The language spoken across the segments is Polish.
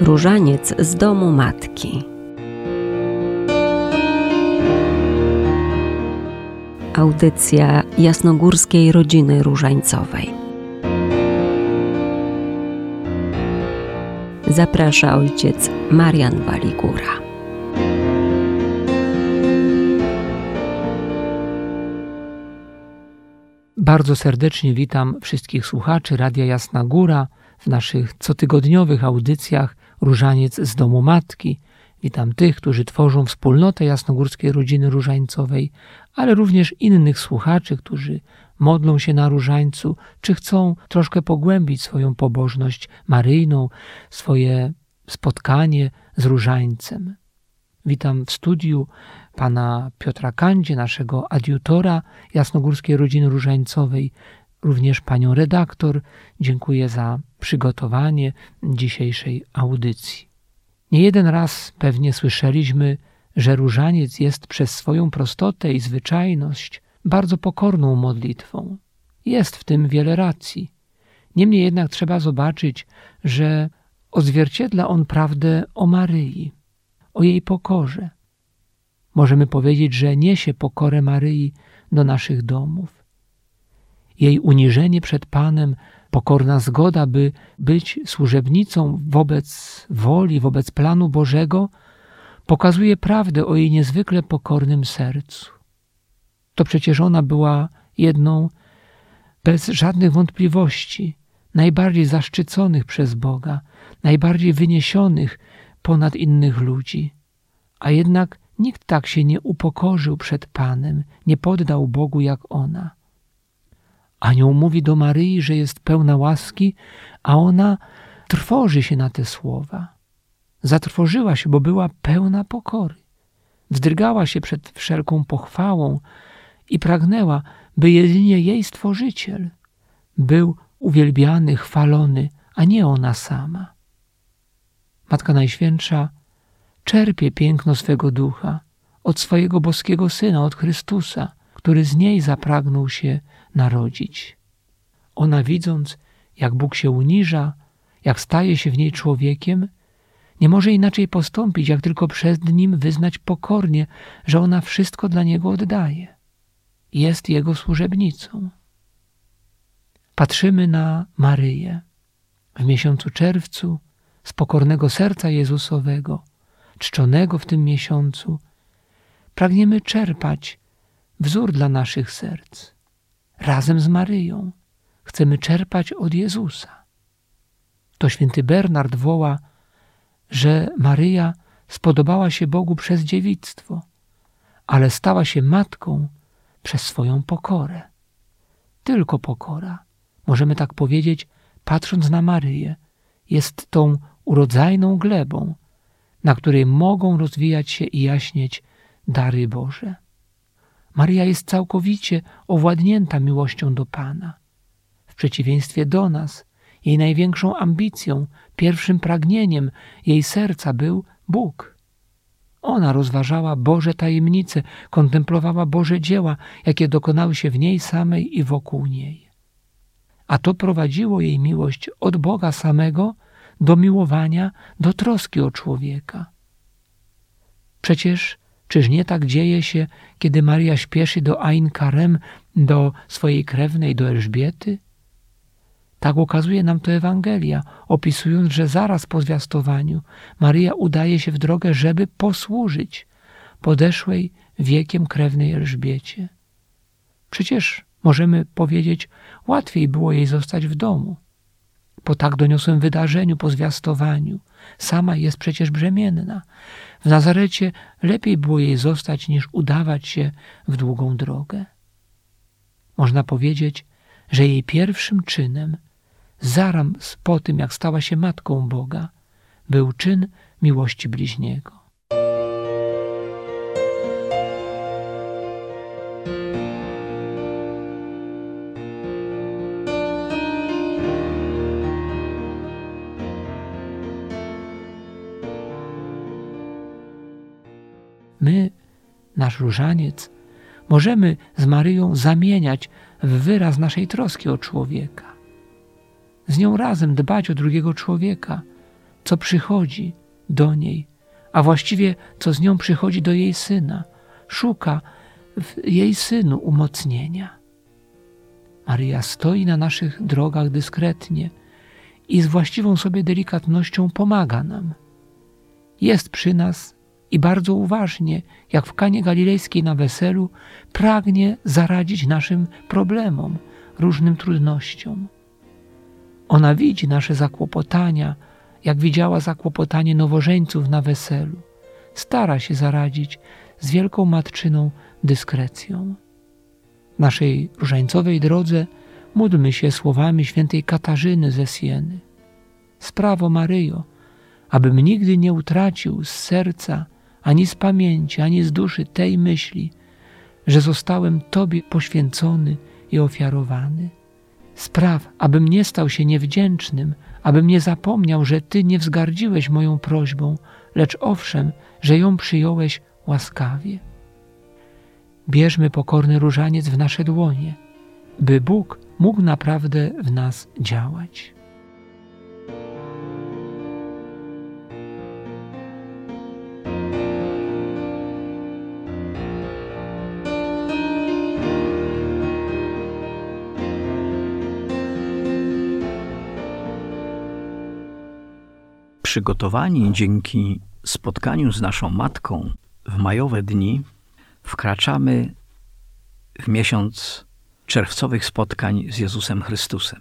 Różaniec z domu matki. Audycja jasnogórskiej rodziny różańcowej. Zaprasza ojciec Marian Waligura. Bardzo serdecznie witam wszystkich słuchaczy Radia Jasna Góra w naszych cotygodniowych audycjach Różaniec z domu matki. Witam tych, którzy tworzą wspólnotę jasnogórskiej rodziny różańcowej, ale również innych słuchaczy, którzy modlą się na różańcu, czy chcą troszkę pogłębić swoją pobożność maryjną, swoje spotkanie z różańcem. Witam w studiu pana Piotra Kandzie, naszego adiutora Jasnogórskiej Rodziny Różańcowej, również panią redaktor. Dziękuję za przygotowanie dzisiejszej audycji. Nie jeden raz pewnie słyszeliśmy, że różaniec jest przez swoją prostotę i zwyczajność bardzo pokorną modlitwą. Jest w tym wiele racji. Niemniej jednak trzeba zobaczyć, że odzwierciedla on prawdę o Maryi, o jej pokorze. Możemy powiedzieć, że niesie pokorę Maryi do naszych domów. Jej uniżenie przed Panem, pokorna zgoda, by być służebnicą wobec woli, wobec planu Bożego, pokazuje prawdę o jej niezwykle pokornym sercu. To przecież ona była jedną, bez żadnych wątpliwości, najbardziej zaszczyconych przez Boga, najbardziej wyniesionych ponad innych ludzi. A jednak nikt tak się nie upokorzył przed Panem, nie poddał Bogu jak ona. Anioł mówi do Maryi, że jest pełna łaski, a ona trwoży się na te słowa. Zatrwożyła się, bo była pełna pokory. Wzdrygała się przed wszelką pochwałą i pragnęła, by jedynie jej Stworzyciel był uwielbiany, chwalony, a nie ona sama. Matka Najświętsza czerpie piękno swego ducha od swojego boskiego Syna, od Chrystusa, który z niej zapragnął się narodzić. Ona widząc, jak Bóg się uniża, jak staje się w niej człowiekiem, nie może inaczej postąpić, jak tylko przed Nim wyznać pokornie, że ona wszystko dla Niego oddaje. Jest Jego służebnicą. Patrzymy na Maryję. W miesiącu czerwcu z pokornego serca Jezusowego, czczonego w tym miesiącu, pragniemy czerpać wzór dla naszych serc. Razem z Maryją chcemy czerpać od Jezusa. To święty Bernard woła, że Maryja spodobała się Bogu przez dziewictwo, ale stała się matką przez swoją pokorę. Tylko pokora, możemy tak powiedzieć, patrząc na Maryję, jest tą urodzajną glebą, na której mogą rozwijać się i jaśnieć dary Boże. Maria jest całkowicie owładnięta miłością do Pana. W przeciwieństwie do nas, jej największą ambicją, pierwszym pragnieniem jej serca był Bóg. Ona rozważała Boże tajemnice, kontemplowała Boże dzieła, jakie dokonały się w niej samej i wokół niej. A to prowadziło jej miłość od Boga samego do miłowania, do troski o człowieka. Przecież czyż nie tak dzieje się, kiedy Maria śpieszy do Ain Karem, do swojej krewnej, do Elżbiety? Tak ukazuje nam to Ewangelia, opisując, że zaraz po zwiastowaniu Maria udaje się w drogę, żeby posłużyć podeszłej wiekiem krewnej Elżbiecie. Przecież możemy powiedzieć, łatwiej było jej zostać w domu. Po tak doniosłym wydarzeniu, po zwiastowaniu, sama jest przecież brzemienna. W Nazarecie lepiej było jej zostać, niż udawać się w długą drogę. Można powiedzieć, że jej pierwszym czynem zaraz po tym, jak stała się matką Boga, był czyn miłości bliźniego. Nasz różaniec, możemy z Maryją zamieniać w wyraz naszej troski o człowieka z nią razem dbać o drugiego człowieka, co przychodzi do niej, a właściwie co z nią przychodzi do jej syna. Szuka w jej synu umocnienia. Maryja stoi na naszych drogach dyskretnie i z właściwą sobie delikatnością pomaga nam. Jest przy nas i bardzo uważnie, jak w Kanie Galilejskiej na weselu, pragnie zaradzić naszym problemom, różnym trudnościom. Ona widzi nasze zakłopotania, jak widziała zakłopotanie nowożeńców na weselu. Stara się zaradzić z wielką matczyną dyskrecją. W naszej różańcowej drodze módlmy się słowami świętej Katarzyny ze Sieny. Sprawo Maryjo, abym nigdy nie utracił z serca, ani z pamięci, ani z duszy tej myśli, że zostałem Tobie poświęcony i ofiarowany. Spraw, abym nie stał się niewdzięcznym, abym nie zapomniał, że Ty nie wzgardziłeś moją prośbą, lecz owszem, że ją przyjąłeś łaskawie. Bierzmy pokorny różaniec w nasze dłonie, by Bóg mógł naprawdę w nas działać. Przygotowani dzięki spotkaniu z naszą Matką w majowe dni, wkraczamy w miesiąc czerwcowych spotkań z Jezusem Chrystusem.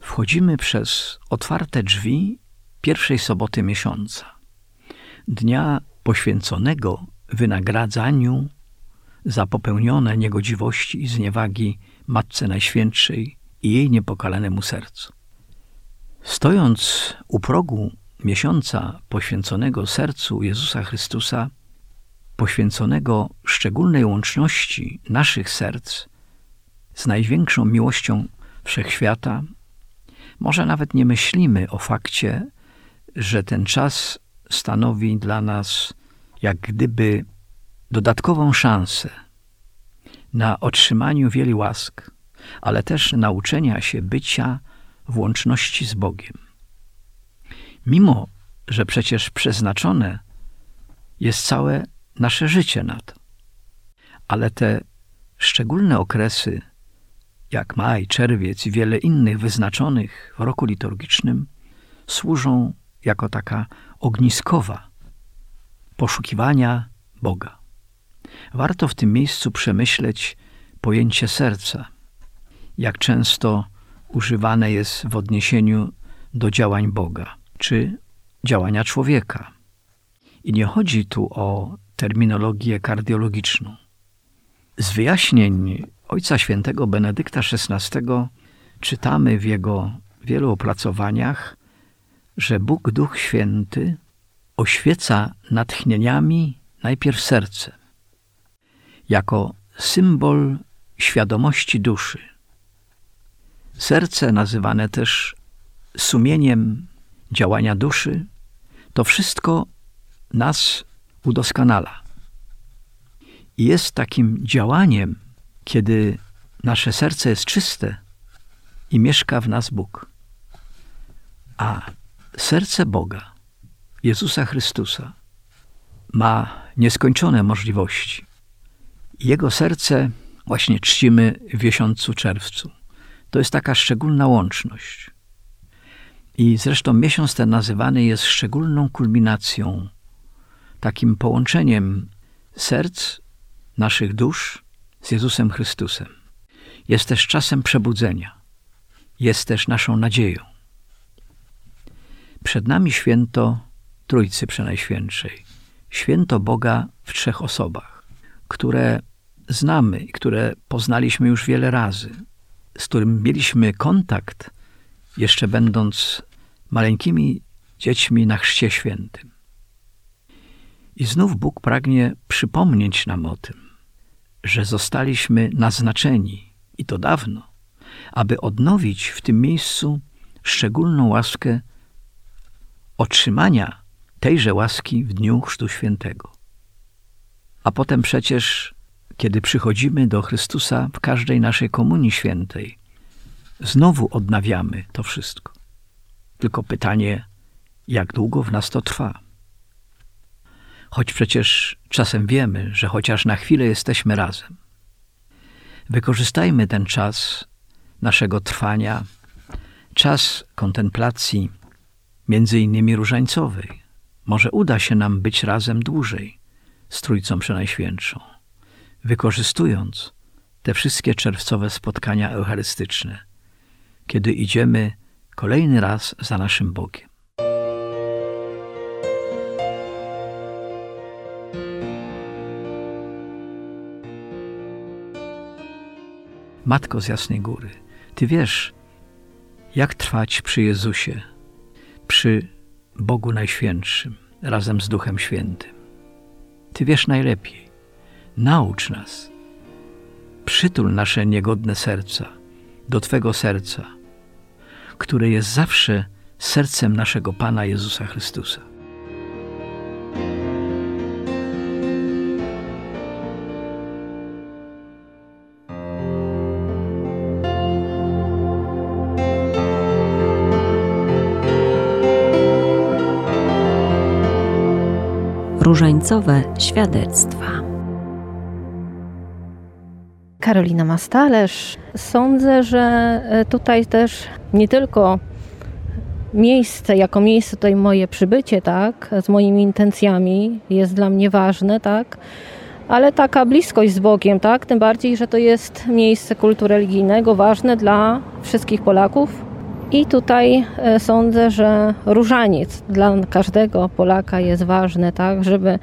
Wchodzimy przez otwarte drzwi pierwszej soboty miesiąca, dnia poświęconego wynagradzaniu za popełnione niegodziwości i zniewagi Matce Najświętszej i jej niepokalanemu sercu. Stojąc u progu miesiąca poświęconego sercu Jezusa Chrystusa, poświęconego szczególnej łączności naszych serc z największą miłością wszechświata, może nawet nie myślimy o fakcie, że ten czas stanowi dla nas jak gdyby dodatkową szansę na otrzymaniu wielu łask, ale też nauczenia się bycia w łączności z Bogiem. Mimo, że przecież przeznaczone jest całe nasze życie na to. Ale te szczególne okresy, jak maj, czerwiec i wiele innych wyznaczonych w roku liturgicznym, służą jako taka ogniskowa poszukiwania Boga. Warto w tym miejscu przemyśleć pojęcie serca, jak często używane jest w odniesieniu do działań Boga czy działania człowieka. I nie chodzi tu o terminologię kardiologiczną. Z wyjaśnień Ojca Świętego Benedykta XVI czytamy w jego wielu opracowaniach, że Bóg Duch Święty oświeca natchnieniami najpierw serce, jako symbol świadomości duszy. Serce, nazywane też sumieniem działania duszy, to wszystko nas udoskonala. I jest takim działaniem, kiedy nasze serce jest czyste i mieszka w nas Bóg. A serce Boga, Jezusa Chrystusa, ma nieskończone możliwości. Jego serce właśnie czcimy w miesiącu czerwcu. To jest taka szczególna łączność. I zresztą miesiąc ten nazywany jest szczególną kulminacją takim połączeniem serc naszych dusz z Jezusem Chrystusem. Jest też czasem przebudzenia. Jest też naszą nadzieją. Przed nami święto Trójcy Przenajświętszej. Święto Boga w trzech osobach, które znamy i które poznaliśmy już wiele razy, z którym mieliśmy kontakt, jeszcze będąc maleńkimi dziećmi na Chrzcie Świętym. I znów Bóg pragnie przypomnieć nam o tym, że zostaliśmy naznaczeni, i to dawno, aby odnowić w tym miejscu szczególną łaskę otrzymania tejże łaski w dniu Chrztu Świętego. A potem przecież, kiedy przychodzimy do Chrystusa w każdej naszej komunii świętej, znowu odnawiamy to wszystko. Tylko pytanie, jak długo w nas to trwa. Choć przecież czasem wiemy, że chociaż na chwilę jesteśmy razem. Wykorzystajmy ten czas naszego trwania, czas kontemplacji, między innymi różańcowej. Może uda się nam być razem dłużej z Trójcą Przenajświętszą, wykorzystując te wszystkie czerwcowe spotkania eucharystyczne, kiedy idziemy kolejny raz za naszym Bogiem. Matko z Jasnej Góry, Ty wiesz, jak trwać przy Jezusie, przy Bogu Najświętszym, razem z Duchem Świętym. Ty wiesz najlepiej. Naucz nas. Przytul nasze niegodne serca do Twego serca, które jest zawsze sercem naszego Pana Jezusa Chrystusa. Różańcowe świadectwa. Karolina Mastalerz. Sądzę, że e, tutaj też nie tylko miejsce, jako miejsce tutaj moje przybycie, tak, z moimi intencjami jest dla mnie ważne, tak, ale taka bliskość z Bogiem, tak, tym bardziej, że to jest miejsce kultu religijnego ważne dla wszystkich Polaków, i tutaj e, sądzę, że różaniec dla każdego Polaka jest ważny, tak, żeby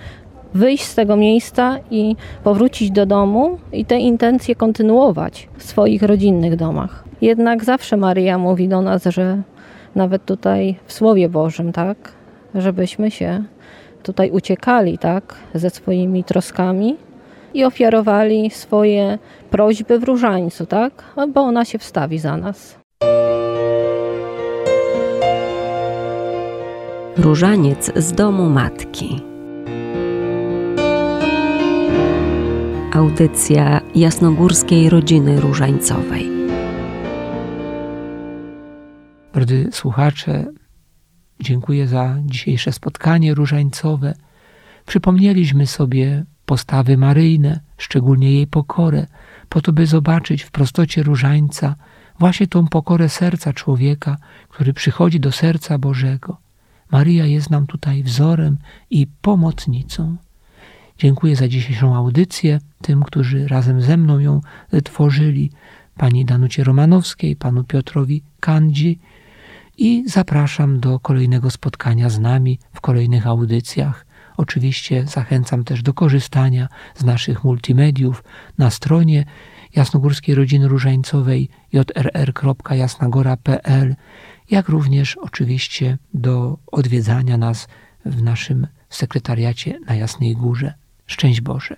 wyjść z tego miejsca i powrócić do domu i te intencje kontynuować w swoich rodzinnych domach. Jednak zawsze Maryja mówi do nas, że nawet tutaj w Słowie Bożym, tak, żebyśmy się tutaj uciekali, tak, ze swoimi troskami i ofiarowali swoje prośby w różańcu, tak, bo ona się wstawi za nas. Różaniec z domu matki. Audycja jasnogórskiej rodziny różańcowej. Drodzy słuchacze, dziękuję za dzisiejsze spotkanie różańcowe. Przypomnieliśmy sobie postawy Maryjne, szczególnie jej pokorę, po to, by zobaczyć w prostocie różańca właśnie tą pokorę serca człowieka, który przychodzi do serca Bożego. Maryja jest nam tutaj wzorem i pomocnicą. Dziękuję za dzisiejszą audycję tym, którzy razem ze mną ją tworzyli, pani Danucie Romanowskiej, panu Piotrowi Kandzi i zapraszam do kolejnego spotkania z nami w kolejnych audycjach. Oczywiście zachęcam też do korzystania z naszych multimediów na stronie Jasnogórskiej Rodziny Różańcowej jrr.jasnagora.pl jak również oczywiście do odwiedzania nas w naszym sekretariacie na Jasnej Górze. Szczęść Boże.